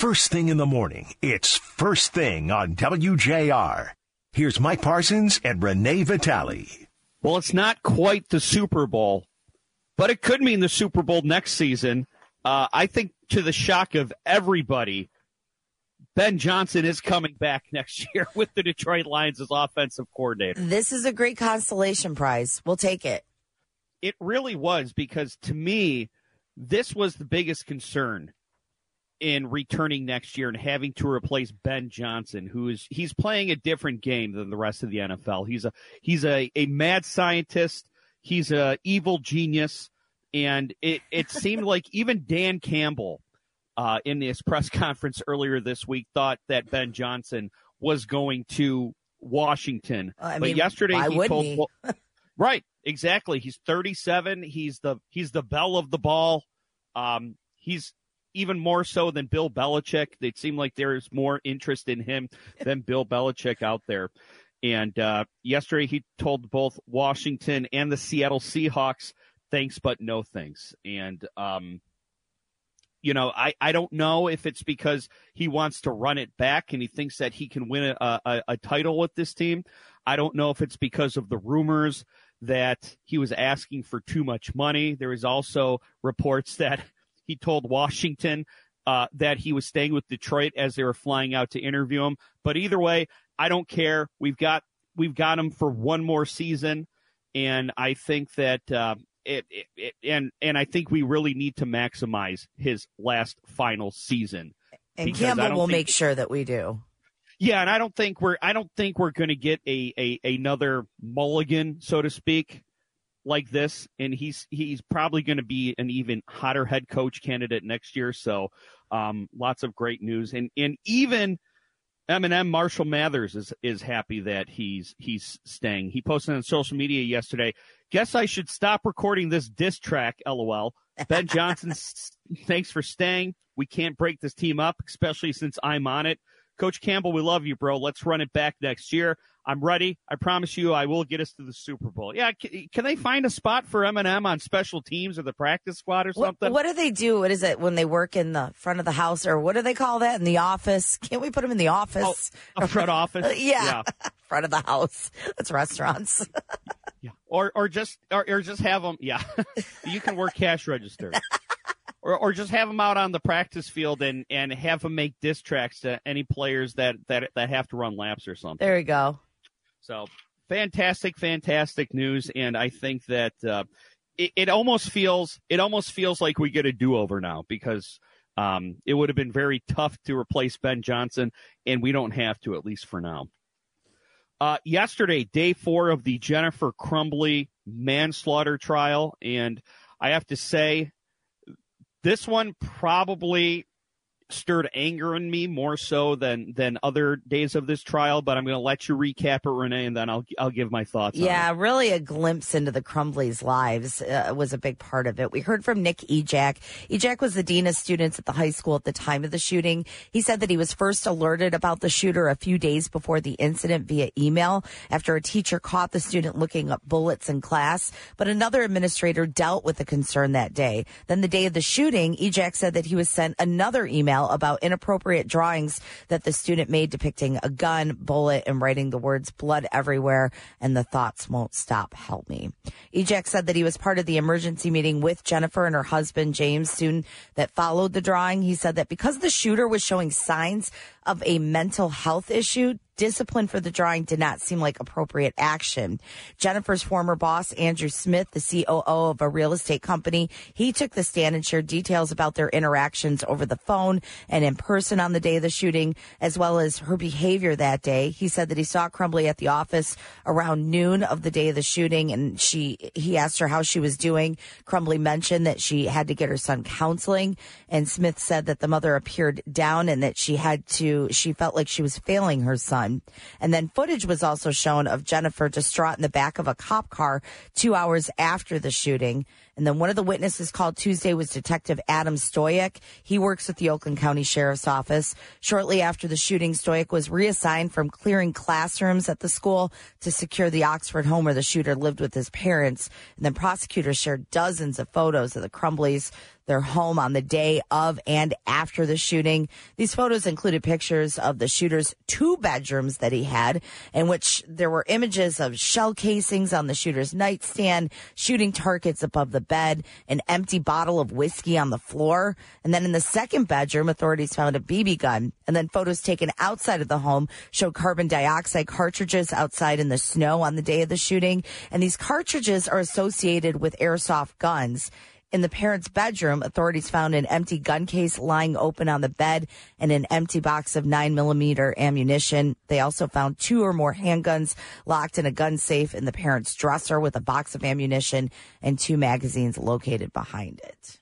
First thing in the morning, it's First Thing on WJR. Here's Mike Parsons and Renee Vitale. Well, it's not quite the Super Bowl, but it could mean the Super Bowl next season. Uh, I think, to the shock of everybody, Ben Johnson is coming back next year with the Detroit Lions as offensive coordinator. This is a great consolation prize. We'll take it. It really was because to me, this was the biggest concern in returning next year and having to replace Ben Johnson, who is he's playing a different game than the rest of the NFL. He's a he's a, a mad scientist. He's a evil genius, and it it seemed like even Dan Campbell, uh, in his press conference earlier this week, thought that Ben Johnson was going to Washington. I but mean, yesterday he told he? well, right exactly. He's 37. He's the he's the belle of the ball. Um, he's even more so than Bill Belichick. It seemed like there's more interest in him than Bill Belichick out there. And uh, yesterday he told both Washington and the Seattle Seahawks, thanks, but no thanks. And, um, you know, I, I don't know if it's because he wants to run it back and he thinks that he can win a, a, a title with this team. I don't know if it's because of the rumors that he was asking for too much money. There is also reports that he told Washington uh, that he was staying with Detroit as they were flying out to interview him. But either way, I don't care. We've got we've got him for one more season, and I think that uh, it, it, it and and I think we really need to maximize his last final season. And Campbell will make sure that we do. Yeah, and I don't think we're I don't think we're going to get a, a another mulligan, so to speak, like this. And he's he's probably going to be an even hotter head coach candidate next year. So, um, lots of great news, and and even Eminem Marshall Mathers is is happy that he's he's staying. He posted on social media yesterday. Guess I should stop recording this diss track. LOL. Ben Johnson, thanks for staying. We can't break this team up, especially since I'm on it. Coach Campbell, we love you, bro. Let's run it back next year. I'm ready. I promise you, I will get us to the Super Bowl. Yeah, can, can they find a spot for Eminem on special teams or the practice squad or something? what do they do? What is it when they work in the front of the house, or what do they call that in the office? Can't we put them in the office? A front office? Uh, yeah. yeah, front of the house. That's restaurants. yeah. Or or just or, or just have them. Yeah, you can work cash register. Or, or just have them out on the practice field and, and have them make diss tracks to any players that, that that have to run laps or something. There you go. So fantastic, fantastic news, and I think that uh, it, it almost feels it almost feels like we get a do over now because um, it would have been very tough to replace Ben Johnson, and we don't have to at least for now. Uh, yesterday, day four of the Jennifer Crumbley manslaughter trial, and I have to say, this one probably stirred anger in me more so than than other days of this trial. But I'm going to let you recap it, Renee, and then I'll I'll give my thoughts. Yeah, really a glimpse into the Crumbley's lives uh, was a big part of it. We heard from Nick Ejak. Ejak was the dean of students at the high school at the time of the shooting. He said that he was first alerted about the shooter a few days before the incident via email after a teacher caught the student looking up bullets in class. But another administrator dealt with the concern that day. Then the day of the shooting, Ejak said that he was sent another email about inappropriate drawings that the student made depicting a gun, bullet, and writing the words blood everywhere and the thoughts won't stop. Help me. Ejak said that he was part of the emergency meeting with Jennifer and her husband, James, soon that followed the drawing. He said that because the shooter was showing signs of a mental health issue, discipline for the drawing did not seem like appropriate action. Jennifer's former boss, Andrew Smith, the COO of a real estate company, he took the stand and shared details about their interactions over the phone and in person on the day of the shooting, as well as her behavior that day. He said that he saw Crumbley at the office around noon of the day of the shooting and she, he asked her how she was doing. Crumbley mentioned that she had to get her son counseling and Smith said that the mother appeared down and that she had to, she felt like she was failing her son. And then footage was also shown of Jennifer distraught in the back of a cop car two hours after the shooting. And then one of the witnesses called Tuesday was Detective Adam Stoyak. He works with the Oakland County Sheriff's Office. Shortly after the shooting, Stoyak was reassigned from clearing classrooms at the school to secure the Oxford home where the shooter lived with his parents. And then prosecutors shared dozens of photos of the Crumbleys, their home on the day of and after the shooting. These photos included pictures of the shooter's two bedrooms that he had, in which there were images of shell casings on the shooter's nightstand, shooting targets above the bed, an empty bottle of whiskey on the floor. And then in the second bedroom, authorities found a BB gun. And then photos taken outside of the home showed carbon dioxide cartridges outside in the snow on the day of the shooting. And these cartridges are associated with airsoft guns. In the parents' bedroom, authorities found an empty gun case lying open on the bed and an empty box of 9 millimeter ammunition. They also found two or more handguns locked in a gun safe in the parents' dresser with a box of ammunition and two magazines located behind it.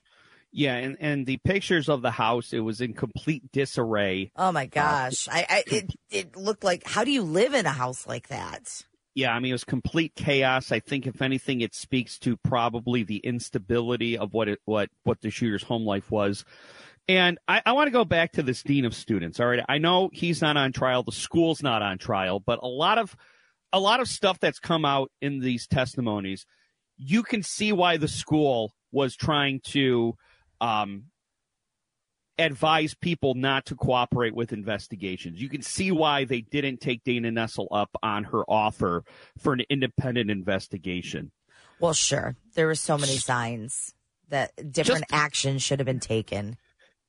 Yeah, and, and the pictures of the house, it was in complete disarray. Oh my gosh. Uh, I, I it, it looked like, how do you live in a house like that? Yeah, I mean, it was complete chaos. I think, if anything, it speaks to probably the instability of what it, what, what the shooter's home life was. And I, I want to go back to this dean of students. All right. I know he's not on trial. The school's not on trial, but a lot of, a lot of stuff that's come out in these testimonies, you can see why the school was trying to, um, advise people not to cooperate with investigations. You can see why they didn't take Dana Nessel up on her offer for an independent investigation. Well, sure. There were so many signs that different just, actions should have been taken.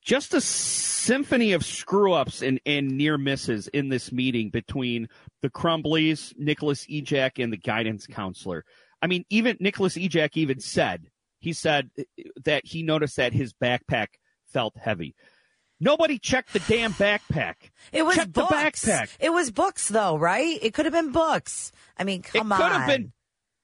Just a symphony of screw ups and, and near misses in this meeting between the Crumbleys, Nicholas Ejak, and the guidance counselor. I mean, even Nicholas Ejak even said, he said that he noticed that his backpack felt heavy. Nobody checked the damn backpack. It was Check books. the backpack. It was books, though, right? It could have been books. I mean, come it on. It could have been.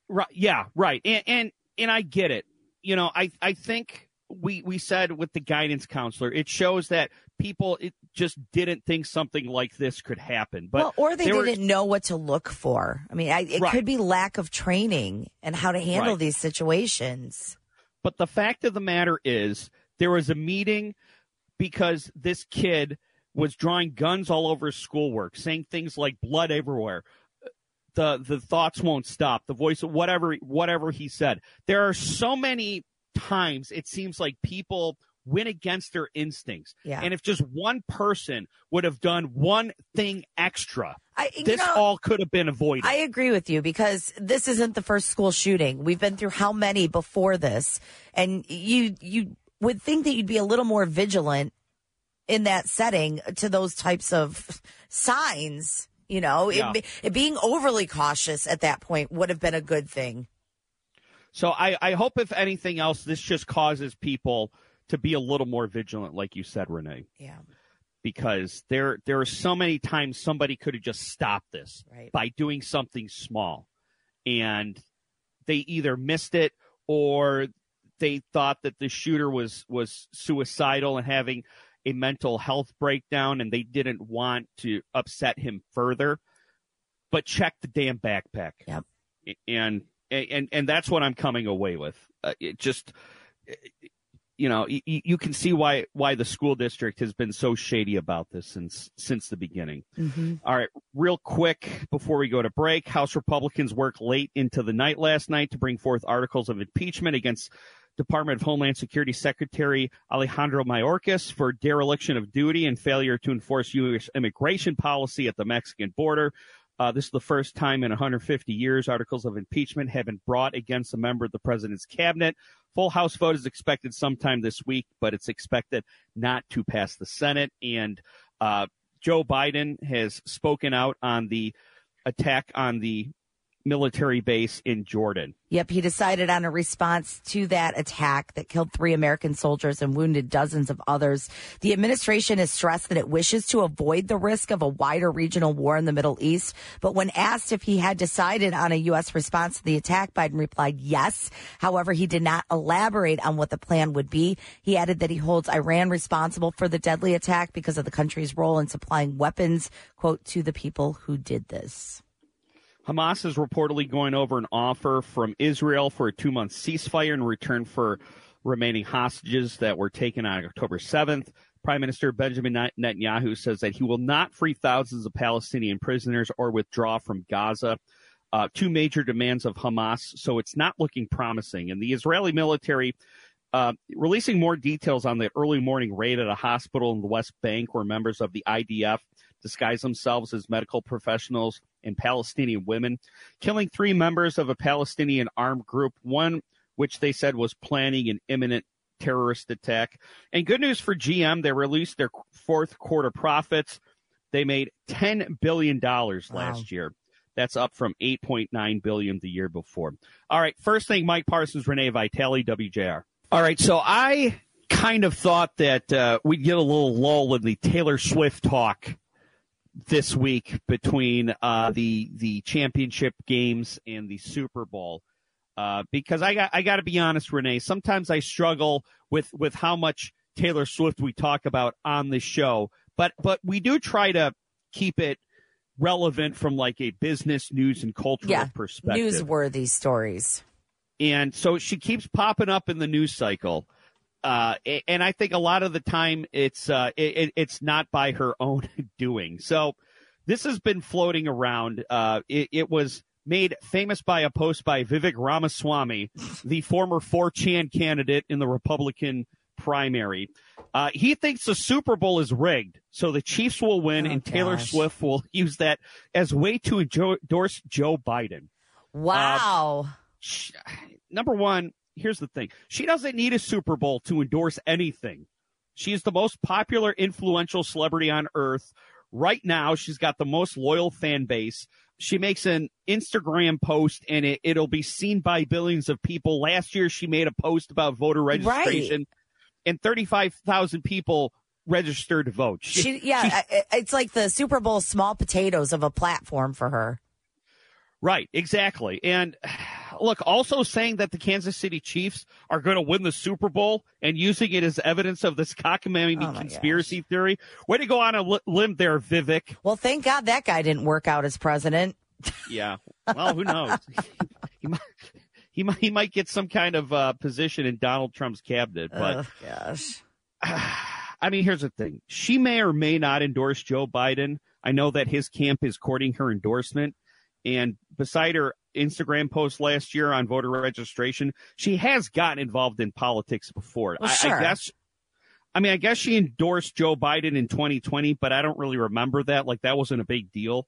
Right. Yeah. Right. And, and and I get it. You know, I I think we we said with the guidance counselor, it shows that people it just didn't think something like this could happen. But well, or they didn't were, know what to look for. I mean, I, it right. could be lack of training and how to handle right. these situations. But the fact of the matter is, there was a meeting because this kid was drawing guns all over his schoolwork, saying things like blood everywhere. The the thoughts won't stop. The voice whatever whatever he said. There are so many times it seems like people went against their instincts. Yeah. And if just one person would have done one thing extra, I, this know, all could have been avoided. I agree with you because this isn't the first school shooting. We've been through how many before this, and you you would think that you'd be a little more vigilant in that setting to those types of signs. You know, yeah. it, it being overly cautious at that point would have been a good thing. So I, I hope, if anything else, this just causes people to be a little more vigilant, like you said, Renee. Yeah. Because there there are so many times somebody could have just stopped this right. by doing something small, and they either missed it or they thought that the shooter was was suicidal and having a mental health breakdown and they didn't want to upset him further but check the damn backpack yep. and and and that's what i'm coming away with uh, it just you know you, you, can see why why the school district has been so shady about this since since the beginning mm-hmm. All right real quick before we go to break house republicans worked late into the night last night to bring forth articles of impeachment against Department of Homeland Security Secretary Alejandro Mayorkas for dereliction of duty and failure to enforce U.S. immigration policy at the Mexican border. Uh, this is the first time in 150 years articles of impeachment have been brought against a member of the president's cabinet. Full House vote is expected sometime this week, but it's expected not to pass the Senate. And uh, Joe Biden has spoken out on the attack on the military base in Jordan. Yep, he decided on a response to that attack that killed three American soldiers and wounded dozens of others. The administration has stressed that it wishes to avoid the risk of a wider regional war in the Middle East. But when asked if he had decided on a U.S. response to the attack, Biden replied yes. However, he did not elaborate on what the plan would be. He added that he holds Iran responsible for the deadly attack because of the country's role in supplying weapons, quote, to the people who did this. Hamas is reportedly going over an offer from Israel for a two month ceasefire in return for remaining hostages that were taken on October 7th. Prime Minister Benjamin Netanyahu says that he will not free thousands of Palestinian prisoners or withdraw from Gaza. Uh, two major demands of Hamas, so it's not looking promising. And the Israeli military uh, releasing more details on the early morning raid at a hospital in the West Bank where members of the IDF disguise themselves as medical professionals and Palestinian women, killing three members of a Palestinian armed group, one which they said was planning an imminent terrorist attack. And good news for GM, they released their fourth quarter profits. They made $10 billion last wow. year. That's up from 8.9 billion the year before. All right, first thing, Mike Parsons, Renee Vitale, WJR. All right, so I kind of thought that uh, we'd get a little lull in the Taylor Swift talk this week between uh, the the championship games and the Super Bowl. Uh, because I got I got to be honest, Renee. Sometimes I struggle with with how much Taylor Swift we talk about on the show, but but we do try to keep it relevant from like a business news and cultural yeah, perspective. Newsworthy stories. And so she keeps popping up in the news cycle. Uh, and I think a lot of the time it's uh, it, it's not by her own doing. So this has been floating around. Uh, it, it, was made famous by a post by Vivek Ramaswamy, the former 4chan candidate in the Republican primary. Uh, he thinks the Super Bowl is rigged, so the Chiefs will win, oh, and Taylor gosh. Swift will use that as way to endorse Joe Biden. Wow. Uh, number one, here's the thing: she doesn't need a Super Bowl to endorse anything. She is the most popular, influential celebrity on earth. Right now, she's got the most loyal fan base. She makes an Instagram post and it, it'll be seen by billions of people. Last year, she made a post about voter registration. Right and 35,000 people registered to vote. She, she yeah, she, it's like the Super Bowl small potatoes of a platform for her. Right, exactly. And look, also saying that the Kansas City Chiefs are going to win the Super Bowl and using it as evidence of this cockamamie oh conspiracy gosh. theory. Way to go on a limb there, Vivek. Well, thank God that guy didn't work out as president. Yeah. Well, who knows? he might, he might he might get some kind of uh, position in Donald Trump's cabinet. But oh, gosh, I mean, here's the thing: she may or may not endorse Joe Biden. I know that his camp is courting her endorsement, and beside her Instagram post last year on voter registration, she has gotten involved in politics before. Well, sure. I, I guess. I mean, I guess she endorsed Joe Biden in 2020, but I don't really remember that. Like that wasn't a big deal.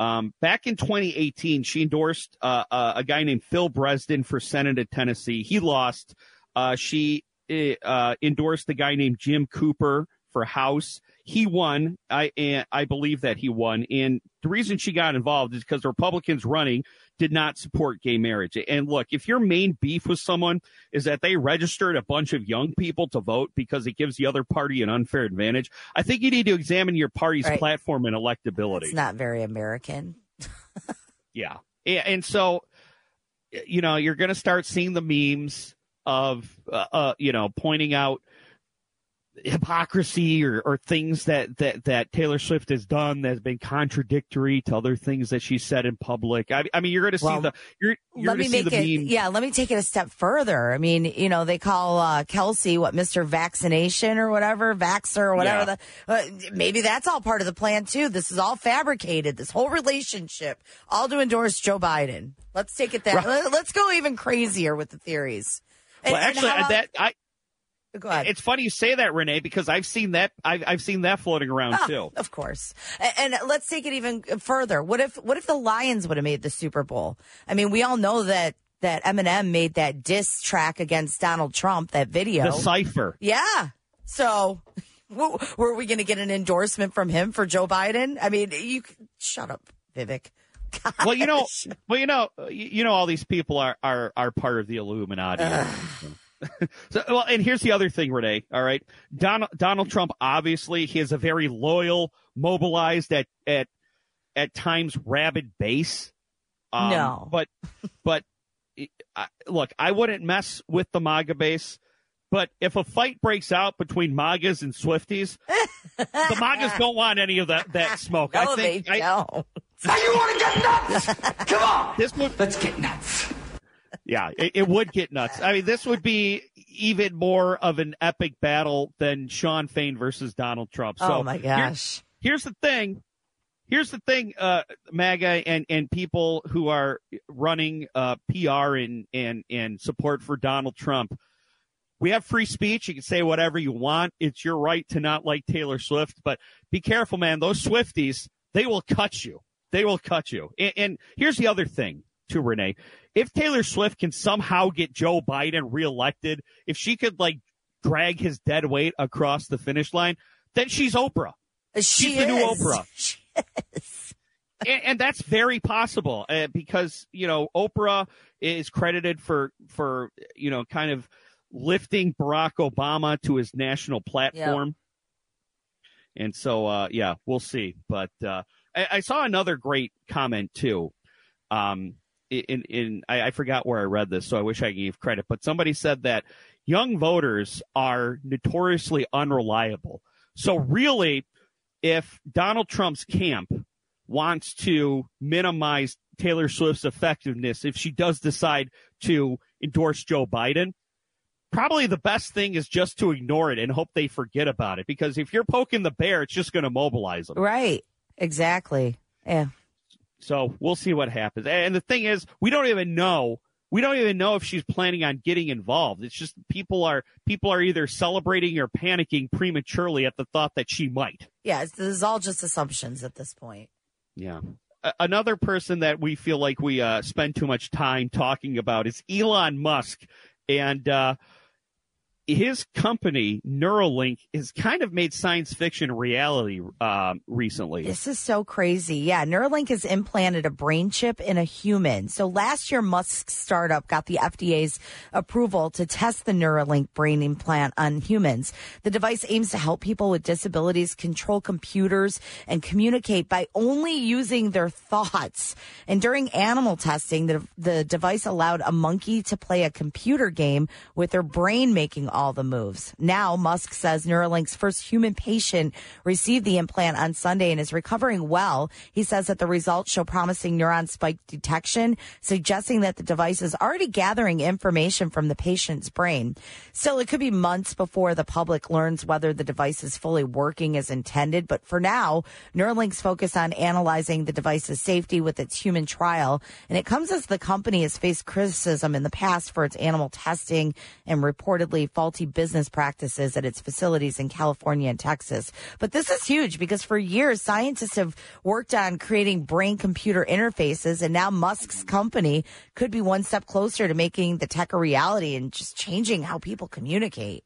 Um, back in 2018, she endorsed uh, uh, a guy named Phil Bredesen for Senate of Tennessee. He lost. Uh, she uh, endorsed a guy named Jim Cooper for House. He won. I I believe that he won. And the reason she got involved is because the Republicans running did not support gay marriage. And look, if your main beef with someone is that they registered a bunch of young people to vote because it gives the other party an unfair advantage, I think you need to examine your party's right. platform and electability. It's not very American. yeah. And so, you know, you're going to start seeing the memes of, uh, uh, you know, pointing out hypocrisy or, or things that, that, that Taylor Swift has done that has been contradictory to other things that she said in public. I, I mean, you're going to see well, the, you're, you're let me make it, meme. yeah, let me take it a step further. I mean, you know, they call, uh, Kelce, what, Mr. Vaccination or whatever, Vaxer or whatever. Yeah. The, uh, maybe that's all part of the plan too. This is all fabricated, this whole relationship, all to endorse Joe Biden. Let's take it that, right. let's go even crazier with the theories. And, well, actually, that, I, Go ahead. It's funny you say that, Renee, because I've seen that. I've, I've seen that floating around oh, too. Of course. And, and, let's take it even further. What if what if the Lions would have made the Super Bowl? I mean, we all know that that Eminem made that diss track against Donald Trump. That video, the cipher. Yeah. So, were we going to get an endorsement from him for Joe Biden? I mean, you shut up, Vivek. Gosh. Well, you know, well, you know, you know, all these people are are are part of the Illuminati. so, well, and here's the other thing, Renee. All right, Donald Donald Trump obviously he has a very loyal, mobilized at at at times rabid base. Um, no, but but look, I wouldn't mess with the MAGA base. But if a fight breaks out between MAGAs and Swifties, the MAGAs don't want any of that that smoke. No, I think. They don't. Now you want to get nuts? Come on, this would, let's get nuts yeah, it, it, would get nuts. I mean, this would be even more of an epic battle than Shawn Fain versus Donald Trump. So oh my gosh. Here, here's the thing. Here's the thing, uh, MAGA and, and people who are running uh, PR and, and, and support for Donald Trump. we have free speech. You can say whatever you want. It's your right to not like Taylor Swift, but be careful, man. Those Swifties, they will cut you. They will cut you. And, and here's the other thing to Renee. If Taylor Swift can somehow get Joe Biden reelected, if she could like drag his dead weight across the finish line, then she's Oprah. She she's is. the new Oprah. She is. and, and that's very possible uh, because you know Oprah is credited for for you know kind of lifting Barack Obama to his national platform. And so, uh, yeah, we'll see. But uh, I, I saw another great comment too. Um, in in I, I forgot where I read this, so I wish I gave credit. But somebody said that young voters are notoriously unreliable. So really, if Donald Trump's camp wants to minimize Taylor Swift's effectiveness, if she does decide to endorse Joe Biden, probably the best thing is just to ignore it and hope they forget about it. Because if you're poking the bear, it's just going to mobilize them. Right. Exactly. Yeah. So we'll see what happens. And the thing is, we don't even know. We don't even know if she's planning on getting involved. It's just people are people are either celebrating or panicking prematurely at the thought that she might. Yeah. This is all just assumptions at this point. Yeah. A- another person that we feel like we uh, spend too much time talking about is Elon Musk, and uh, his company Neuralink has kind of made science fiction reality uh, recently. This is so crazy. Yeah, Neuralink has implanted a brain chip in a human. So last year, Musk's startup got the FDA's approval to test the Neuralink brain implant on humans. The device aims to help people with disabilities control computers and communicate by only using their thoughts. And during animal testing, the, the device allowed a monkey to play a computer game with their brain making all the moves. Now, Musk says Neuralink's first human patient received the implant on Sunday and is recovering well. He says that the results show promising neuron spike detection, suggesting that the device is already gathering information from the patient's brain. Still, it could be months before the public learns whether the device is fully working as intended. But for now, Neuralink's focus on analyzing the device's safety with its human trial. And it comes as the company has faced criticism in the past for its animal testing and reportedly faulty business practices at its facilities in California and Texas. But this is huge because for years, scientists have worked on creating brain computer interfaces. And now Musk's company could be one step closer to making the tech a reality and just changing how people communicate.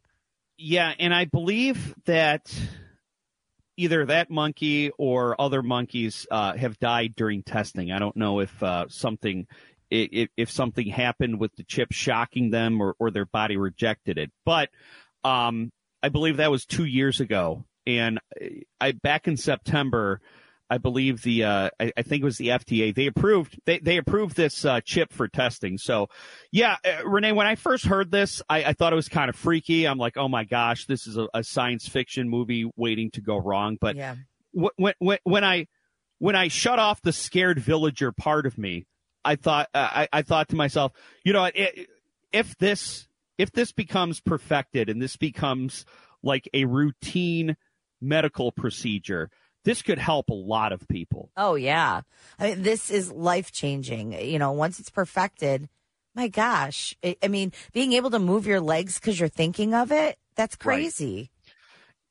Yeah, and I believe that either that monkey or other monkeys uh, have died during testing. I don't know if uh, something if, if something happened with the chip shocking them or, or their body rejected it. But um, I believe that was two years ago, and I back in September. I believe the uh, I, I, think it was the FDA. They approved they they approved this uh, chip for testing. So, yeah, uh, Renee, when I first heard this, I, I, thought it was kind of freaky. I'm like, oh my gosh, this is a, a science fiction movie waiting to go wrong. But yeah. when when when I when I shut off the scared villager part of me, I thought uh, I, I thought to myself, you know, it, if this if this becomes perfected and this becomes like a routine medical procedure, this could help a lot of people. Oh yeah, I mean, this is life changing. You know, once it's perfected, my gosh, I, I mean, being able to move your legs because you're thinking of it, that's crazy. Right.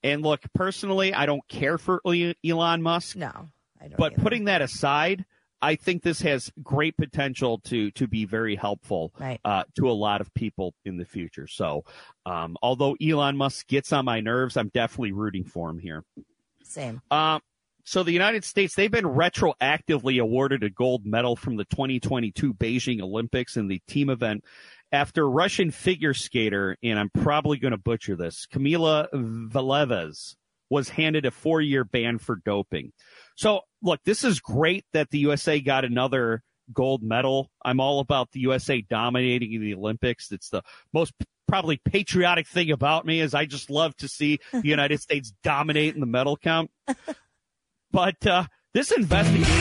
And look, personally, I don't care for Elon Musk. No, I don't. But either. putting that aside, I think this has great potential to to be very helpful right. uh, to a lot of people in the future. So, um, although Elon Musk gets on my nerves, I'm definitely rooting for him here. Same. Um, so the United States they've been retroactively awarded a gold medal from the 2022 Beijing Olympics in the team event after Russian figure skater and I'm probably going to butcher this Kamila Valieva was handed a four year ban for doping. So look, this is great that the USA got another gold medal. I'm all about the USA dominating the Olympics. It's the most probably patriotic thing about me is I just love to see the United States dominate in the medal count. But uh, this investigation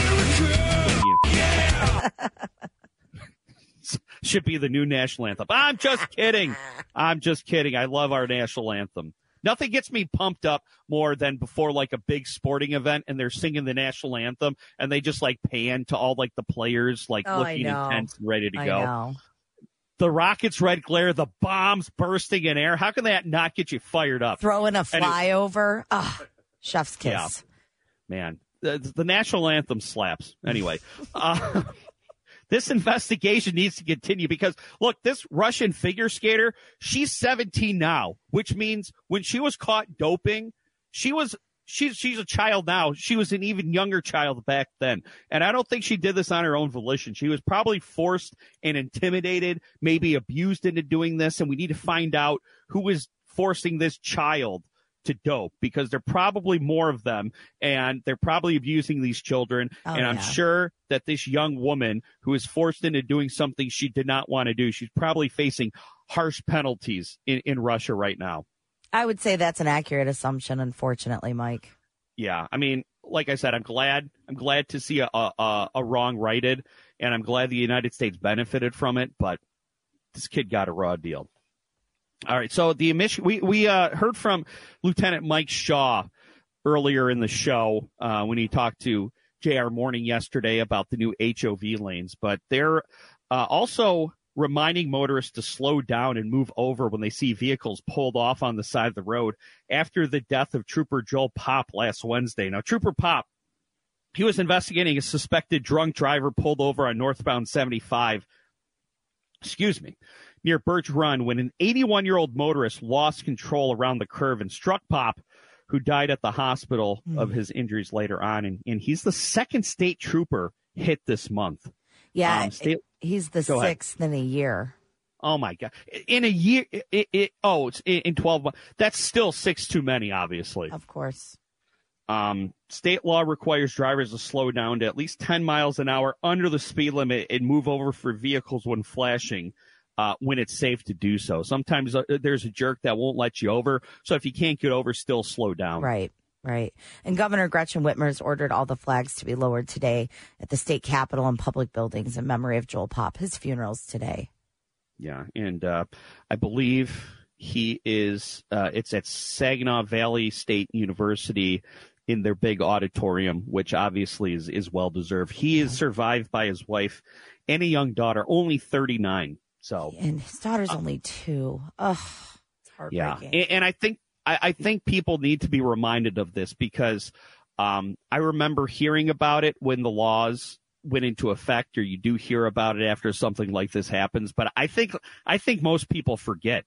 should be the new national anthem. I'm just kidding. I'm just kidding. I love our national anthem. Nothing gets me pumped up more than before like a big sporting event and they're singing the national anthem and they just like pan to all like the players like oh, looking intense and ready to I go. Know. the rocket's red glare, the bombs bursting in air. How can that not get you fired up? Throwing a flyover. Ah, chef's kiss. Yeah. Man, the, the national anthem slaps. Anyway, uh, this investigation needs to continue because look, this Russian figure skater, she's 17 now, which means when she was caught doping, she was she's she's a child now. She was an even younger child back then. And I don't think she did this on her own volition. She was probably forced and intimidated, maybe abused into doing this, and we need to find out who is forcing this child to dope because there are probably more of them and they're probably abusing these children. Oh, and I'm yeah. sure that this young woman who is forced into doing something she did not want to do, she's probably facing harsh penalties in, in Russia right now. I would say that's an accurate assumption, unfortunately, Mike. Yeah. I mean, like I said, I'm glad, I'm glad to see a, a, a wrong righted and I'm glad the United States benefited from it, but this kid got a raw deal. All right. So the emission, we, we, uh, heard from Lieutenant Mike Shaw earlier in the show, uh, when he talked to JR Morning yesterday about the new HOV lanes, but they're, uh, also reminding motorists to slow down and move over when they see vehicles pulled off on the side of the road after the death of Trooper Joel Popp last Wednesday. Now, Trooper Popp, he was investigating a suspected drunk driver pulled over on northbound 75, excuse me, near Birch Run when an 81 year old motorist lost control around the curve and struck Popp, who died at the hospital of his injuries later on. And, and he's the second state trooper hit this month. Yeah, Um, state- he's the Go ahead. sixth in a year. Oh my God! In a year, it, it, oh, it's in, in twelve months. That's still six too many, obviously. Of course. Um, state law requires drivers to slow down to at least ten miles an hour under the speed limit and move over for vehicles when flashing. Uh, when it's safe to do so. Sometimes uh, there's a jerk that won't let you over. So if you can't get over, still slow down. Right, right. And Governor Gretchen Whitmer has ordered all the flags to be lowered today at the state capitol and public buildings in memory of Joel Popp. His funeral's today. Yeah, and uh, I believe he is. Uh, it's at Saginaw Valley State University in their big auditorium, which obviously is is well deserved. He is survived by his wife and a young daughter, only thirty nine. So And his daughter's only two. Ugh, it's Uh, yeah, and, and I think I, I think people need to be reminded of this because um, I remember hearing about it when the laws went into effect, or you do hear about it after something like this happens. But I think I think most people forget.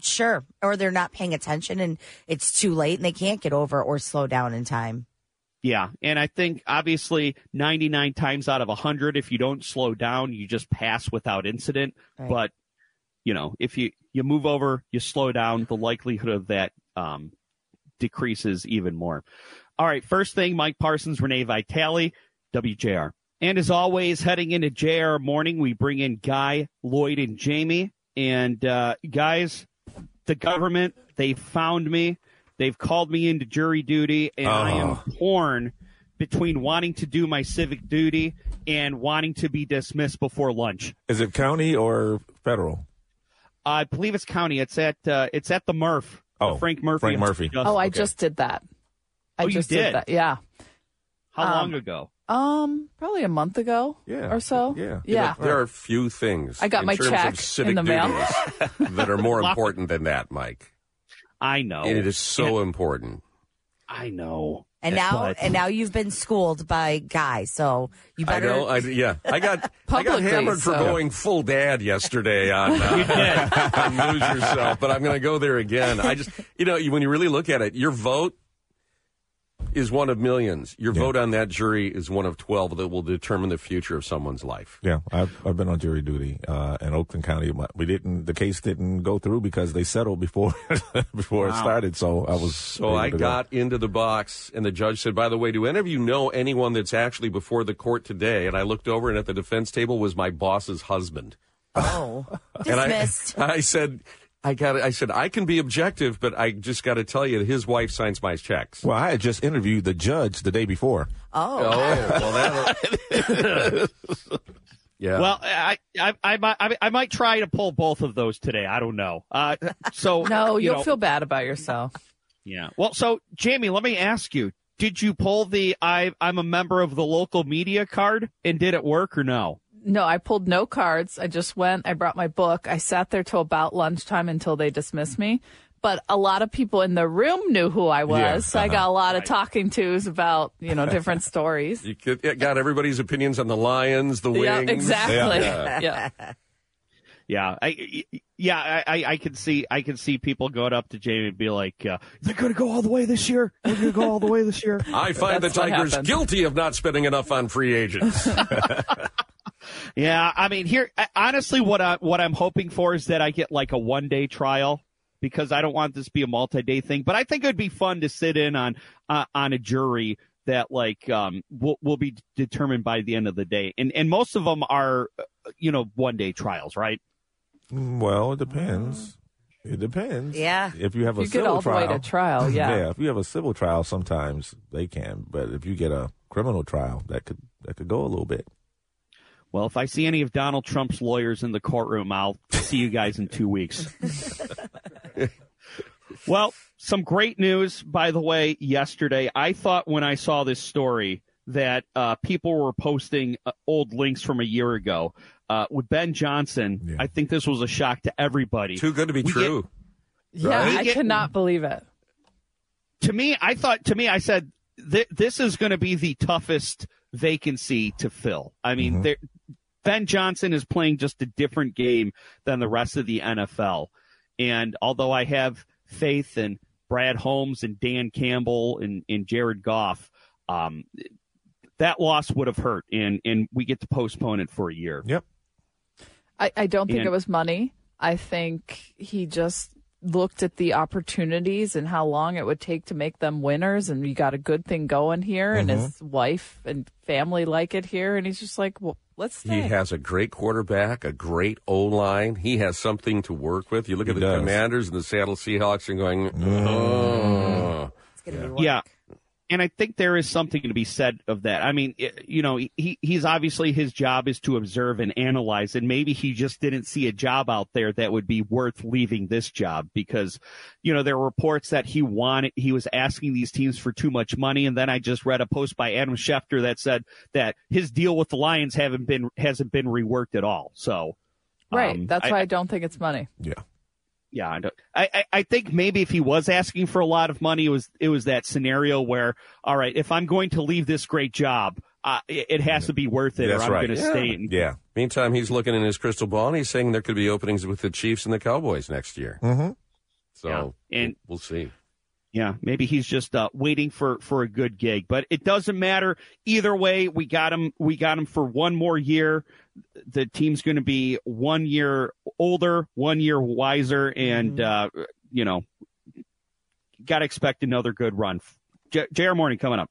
Sure. Or they're not paying attention and it's too late and they can't get over or slow down in time. Yeah, and I think obviously 99 times out of 100 if you don't slow down, you just pass without incident, Right. but you know, if you you move over, you slow down, the likelihood of that um decreases even more. All right, first thing Mike Parsons, Renee Vitale, WJR. And as always, heading into JR morning, we bring in Guy, Lloyd, and Jamie. And uh, guys, the government, they found me. They've called me into jury duty, and I am Oh. torn between wanting to do my civic duty and wanting to be dismissed before lunch. Is it county or federal? I believe it's county. It's at uh, it's at the Murph. the Oh, Frank Murphy. Frank Murphy. Justice. Oh, I Okay. just did that. I Oh, you just did? that. Yeah. How um, long ago? Um, probably a month ago Yeah. or so. Yeah. Yeah. There are a few things. I got in my terms check of civic in the mail. that are more important than that, Mike. I know. And it is so important. I know. And now But- and now you've been schooled by Guy, so you better. I know. I, yeah, I got I got Publicly, hammered for going full dad yesterday on, uh, on lose yourself, but I'm going to go there again. I just, you know, when you really look at it, your vote is one of millions. Your Yeah. vote on that jury is one of twelve that will determine the future of someone's life. Yeah, I've I've been on jury duty uh, in Oakland County. We didn't. The case didn't go through because they settled before before it started. So I was. So I to go. got into the box, and the judge said, "By the way, do any of you know anyone that's actually before the court today?" And I looked over, and at the defense table was my boss's husband. Oh. And I- Dismissed. I, said, "I got." I said, "I can be objective, but I just got to tell you, his wife signs my checks." Well, I had just interviewed the judge the day before. oh. oh well, that. yeah. Well, I, I, I, might, I, I might try to pull both of those today. I don't know. Uh, so No, you you'll know, feel bad about yourself. Yeah. Well, so Jamie, let me ask you: Did you pull the I, I'm a member of the local media card, and did it work or no? No, I pulled no cards. I just went, I brought my book. I sat there till about lunchtime until they dismissed me. But a lot of people in the room knew who I was. Yeah, So I got a lot of talking tos about, you know, different stories. You could, it got everybody's opinions on the Lions, the Wings. yeah, exactly. Yeah. Yeah. Yeah, I, yeah, I, I, I can see, I can see people going up to Jamie and be like, uh, "They're going to go all the way this year. They're going to go all the way this year." I find That's the Tigers guilty of not spending enough on free agents. Yeah, I mean, here, honestly, what I what I'm hoping for is that I get like a one day trial because I don't want this to be a multi day thing. But I think it'd be fun to sit in on uh, on a jury that like um will will be determined by the end of the day, and and most of them are, uh, you know, one day trials, right? Well, it depends. It depends. Yeah. If you have a You get civil all the trial, way to trial, yeah. If you have a civil trial, sometimes they can, but if you get a criminal trial, that could that could go a little bit. Well, if I see any of Donald Trump's lawyers in the courtroom, I'll see you guys in two weeks. well, some great news, by the way, yesterday. I thought when I saw this story that uh, people were posting uh, old links from a year ago. Uh, with Ben Johnson, Yeah. I think this was a shock to everybody. Too good to be We true. Yeah, Right? I cannot believe it. to me, I thought to me, I said th- this is going to be the toughest vacancy to fill. I mean, there, Ben Johnson is playing just a different game than the rest of the NFL. And although I have faith in Brad Holmes and Dan Campbell and, and Jared Goff, um, that loss would have hurt, and and we get to postpone it for a year. Yep. I, I don't think And- it was money. I think he just looked at the opportunities and how long it would take to make them winners and you got a good thing going here and Mm-hmm. his wife and family like it here and he's just like well let's stay. He has a great quarterback, a great O line. He has something to work with. You look at the does. Commanders and the Seattle Seahawks and going, Mm-hmm. oh. It's going to be work. Yeah. And I think there is something to be said of that. I mean, it- you know, he, he's obviously his job is to observe and analyze, and maybe he just didn't see a job out there that would be worth leaving this job because, you know, there were reports that he wanted, he was asking these teams for too much money. And then I just read a post by Adam Schefter that said that his deal with the Lions haven't been, hasn't been reworked at all. So, right. um, That's I- why I don't think it's money. Yeah. Yeah, I, don't, I, I I think maybe if he was asking for a lot of money, it was it was that scenario where, all right, if I'm going to leave this great job, uh, it, it has to be worth it, That's or I'm right. going to Yeah. stay. In, Yeah. Meantime, he's looking in his crystal ball and he's saying there could be openings with the Chiefs and the Cowboys next year. Mm-hmm. So Yeah. And- we'll, we'll see. Yeah, maybe he's just uh, waiting for for a good gig, but it doesn't matter either way. We got him. We got him for one more year. The team's going to be one year older, one year wiser, and uh, you know, got to expect another good run. J- JR Morning coming up.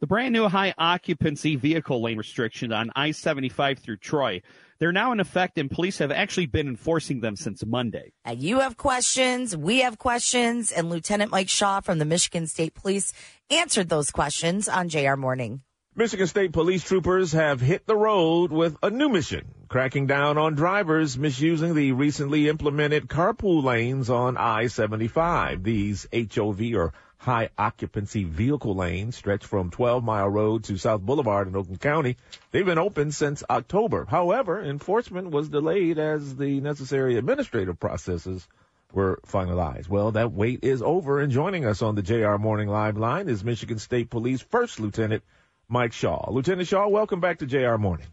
The brand new high occupancy vehicle lane restriction on I 75 through Troy. They're now in effect, and police have actually been enforcing them since Monday. And you have questions, we have questions, and Lieutenant Mike Shaw from the Michigan State Police answered those questions on JR Morning. Michigan State police troopers have hit the road with a new mission, cracking down on drivers misusing the recently implemented carpool lanes on I-75. These HOV or high occupancy vehicle lanes stretch from 12 Mile Road to South Boulevard in Oakland County. They've been open since October. However, enforcement was delayed as the necessary administrative processes were finalized. Well, that wait is over and joining us on the JR Morning Live line is Michigan State Police First Lieutenant Mike Shaw. Lieutenant Shaw, welcome back to JR Morning.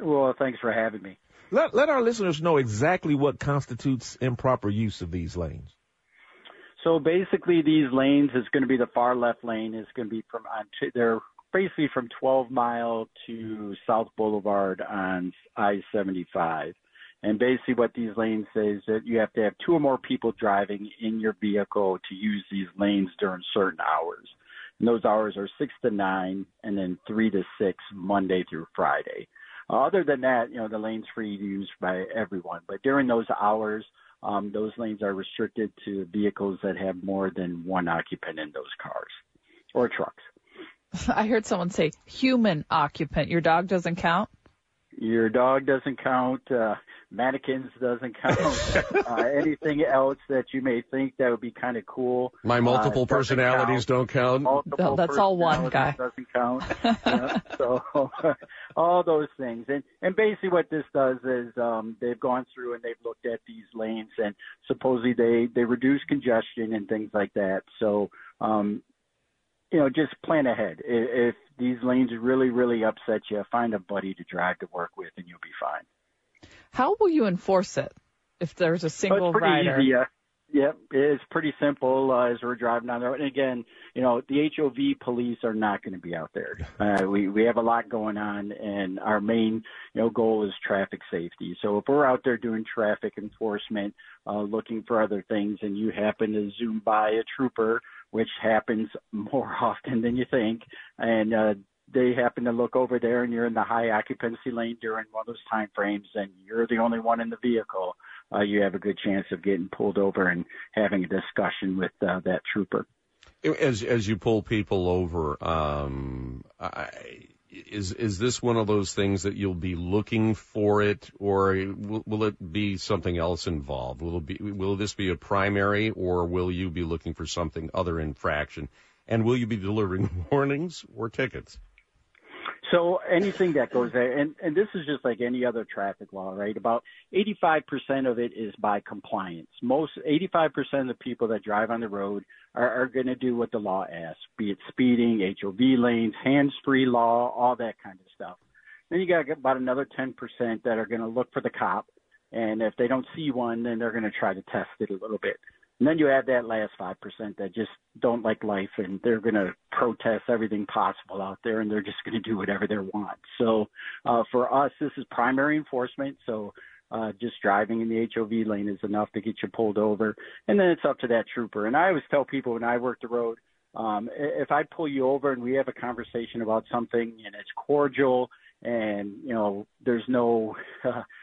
Well, thanks for having me. Let, let our listeners know exactly what constitutes improper use of these lanes. So basically, these lanes is going to be the far left lane is going to be from on they're basically from 12 Mile to South Boulevard on I-75. And basically, what these lanes say is that you have to have two or more people driving in your vehicle to use these lanes during certain hours. And those hours are six to nine, and then three to six Monday through Friday. Uh, other than that, you know, the lane's free to use by everyone. But during those hours, um, those lanes are restricted to vehicles that have more than one occupant in those cars or trucks. I heard someone say human occupant. Your dog doesn't count. Your dog doesn't count. Uh, mannequins doesn't count. uh, anything else that you may think that would be kind of cool. My multiple uh, personalities count. don't count. Multiple that's all one guy. Doesn't count. yeah, so all those things, and and basically what this does is um, they've gone through and they've looked at these lanes and supposedly they they reduce congestion and things like that. So um, you know, just plan ahead. If, if these lanes really, really upset you, find a buddy to drive to work with, and you'll be fine. How will you enforce it if there's a single oh, it's pretty rider? Easy, yeah. Yep, it's pretty simple uh, as we're driving down the road. And again, you know, the HOV police are not going to be out there. Uh, we we have a lot going on, and our main you know goal is traffic safety. So if we're out there doing traffic enforcement, uh, looking for other things, and you happen to zoom by a trooper, which happens more often than you think, and uh, they happen to look over there and you're in the high occupancy lane during one of those time frames and you're the only one in the vehicle, uh, you have a good chance of getting pulled over and having a discussion with uh, that trooper. As as you pull people over, um, I, is is this one of those things that you'll be looking for it, or will, will it be something else involved? Will it be will this be a primary, or will you be looking for something other infraction? And will you be delivering warnings or tickets? So anything that goes there, and, and this is just like any other traffic law, right? About 85% of it is by compliance. Most 85% of the people that drive on the road are, are going to do what the law asks, be it speeding, HOV lanes, hands-free law, all that kind of stuff. Then you got about another 10% that are going to look for the cop, and if they don't see one, then they're going to try to test it a little bit. And then you add that last 5% that just don't like life and they're going to protest everything possible out there and they're just going to do whatever they want. So, uh, for us, this is primary enforcement. So, uh, just driving in the HOV lane is enough to get you pulled over. And then it's up to that trooper. And I always tell people when I work the road, um, if I pull you over and we have a conversation about something and it's cordial and, you know, there's no, uh,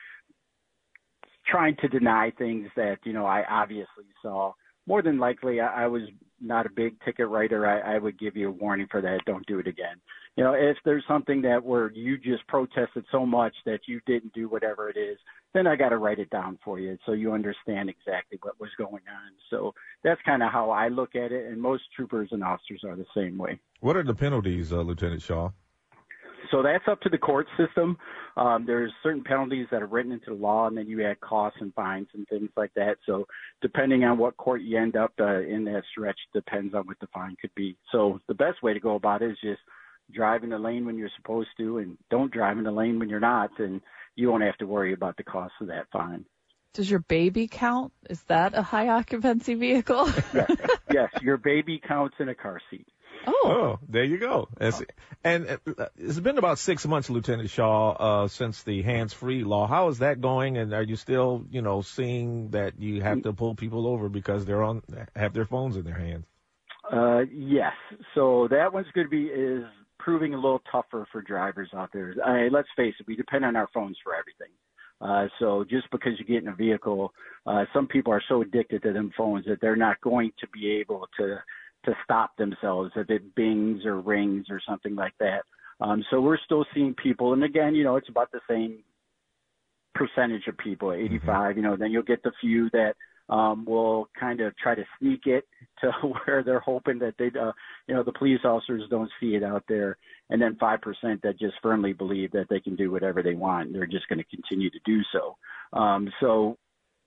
trying to deny things that you know I obviously saw. More than likely, I, I was not a big ticket writer. I, I would give you a warning for that. Don't do it again. You know, if there's something that where you just protested so much that you didn't do whatever it is, then I got to write it down for you so you understand exactly what was going on. So that's kind of how I look at it, and most troopers and officers are the same way. What are the penalties, uh, Lieutenant Shaw? So that's up to the court system. Um, there's certain penalties that are written into the law, and then you add costs and fines and things like that. So depending on what court you end up uh, in that stretch, depends on what the fine could be. So the best way to go about it is just drive in the lane when you're supposed to, and don't drive in the lane when you're not, and you won't have to worry about the cost of that fine. Does your baby count? Is that a high occupancy vehicle? yes, yes, your baby counts in a car seat. Oh. oh, there you go. That's, and uh, it's been about six months, Lieutenant Shaw, uh, since the hands-free law. How is that going? And are you still, you know, seeing that you have to pull people over because they're on have their phones in their hands? Uh, yes. So that one's going to be is proving a little tougher for drivers out there. I let's face it, we depend on our phones for everything. Uh, so just because you get in a vehicle, uh, some people are so addicted to them phones that they're not going to be able to to stop themselves if it bings or rings or something like that. Um, so we're still seeing people, and again, you know, it's about the same percentage of people, 85. Mm-hmm. You know, then you'll get the few that um, will kind of try to sneak it to where they're hoping that they, uh, you know, the police officers don't see it out there, and then five percent that just firmly believe that they can do whatever they want. And they're just going to continue to do so. Um, so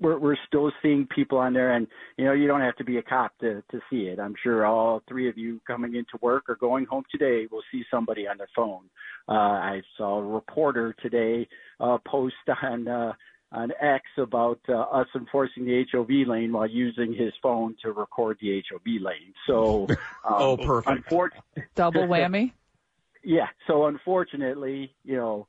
we're we're still seeing people on there, and you know you don't have to be a cop to to see it. I'm sure all three of you coming into work or going home today will see somebody on their phone. Uh, I saw a reporter today uh, post on uh, on X about uh, us enforcing the HOV lane while using his phone to record the HOV lane. So, um, oh, perfect. Unfor- Double whammy. yeah. So unfortunately, you know,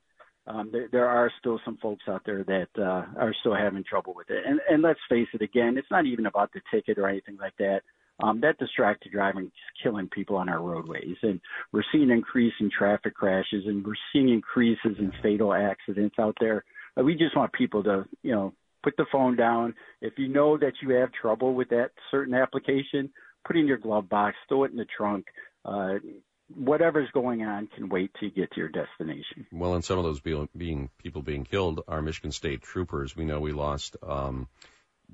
um, there, there are still some folks out there that uh, are still having trouble with it. And, and let's face it, again, it's not even about the ticket or anything like that. Um, that distracted driving is killing people on our roadways, and we're seeing increase in traffic crashes, and we're seeing increases in fatal accidents out there. Uh, we just want people to, you know, put the phone down. If you know that you have trouble with that certain application, put it in your glove box, throw it in the trunk. Uh, whatever's going on can wait to get to your destination. Well, and some of those being, being people being killed are Michigan State troopers. We know we lost um,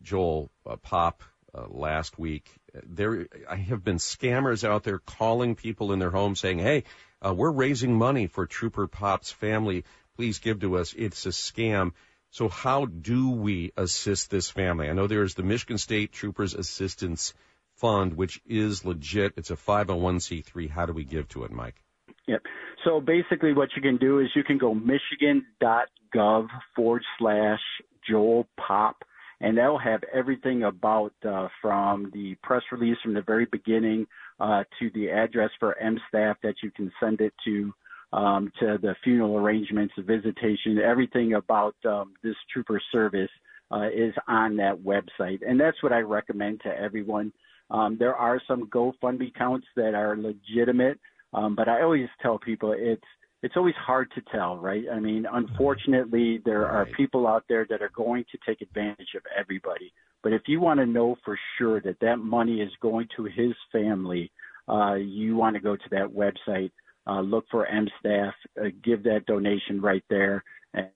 Joel uh, Popp uh, last week. There I have been scammers out there calling people in their homes saying, "Hey, uh, we're raising money for Trooper Popp's family. Please give to us." It's a scam. So how do we assist this family? I know there's the Michigan State Troopers Assistance Fund, which is legit. It's a 501c3. How do we give to it, Mike? Yep. So basically, what you can do is you can go michigan.gov forward slash Joel Popp, and that'll have everything about uh, from the press release from the very beginning uh, to the address for M staff that you can send it to. Um, to the funeral arrangements, the visitation, everything about um, this trooper service uh, is on that website. And that's what I recommend to everyone. Um, there are some GoFundMe accounts that are legitimate, um, but I always tell people it's it's always hard to tell, right? I mean, unfortunately, there are people out there that are going to take advantage of everybody. But if you want to know for sure that that money is going to his family, uh, you want to go to that website, uh, look for M staff, uh, give that donation right there, and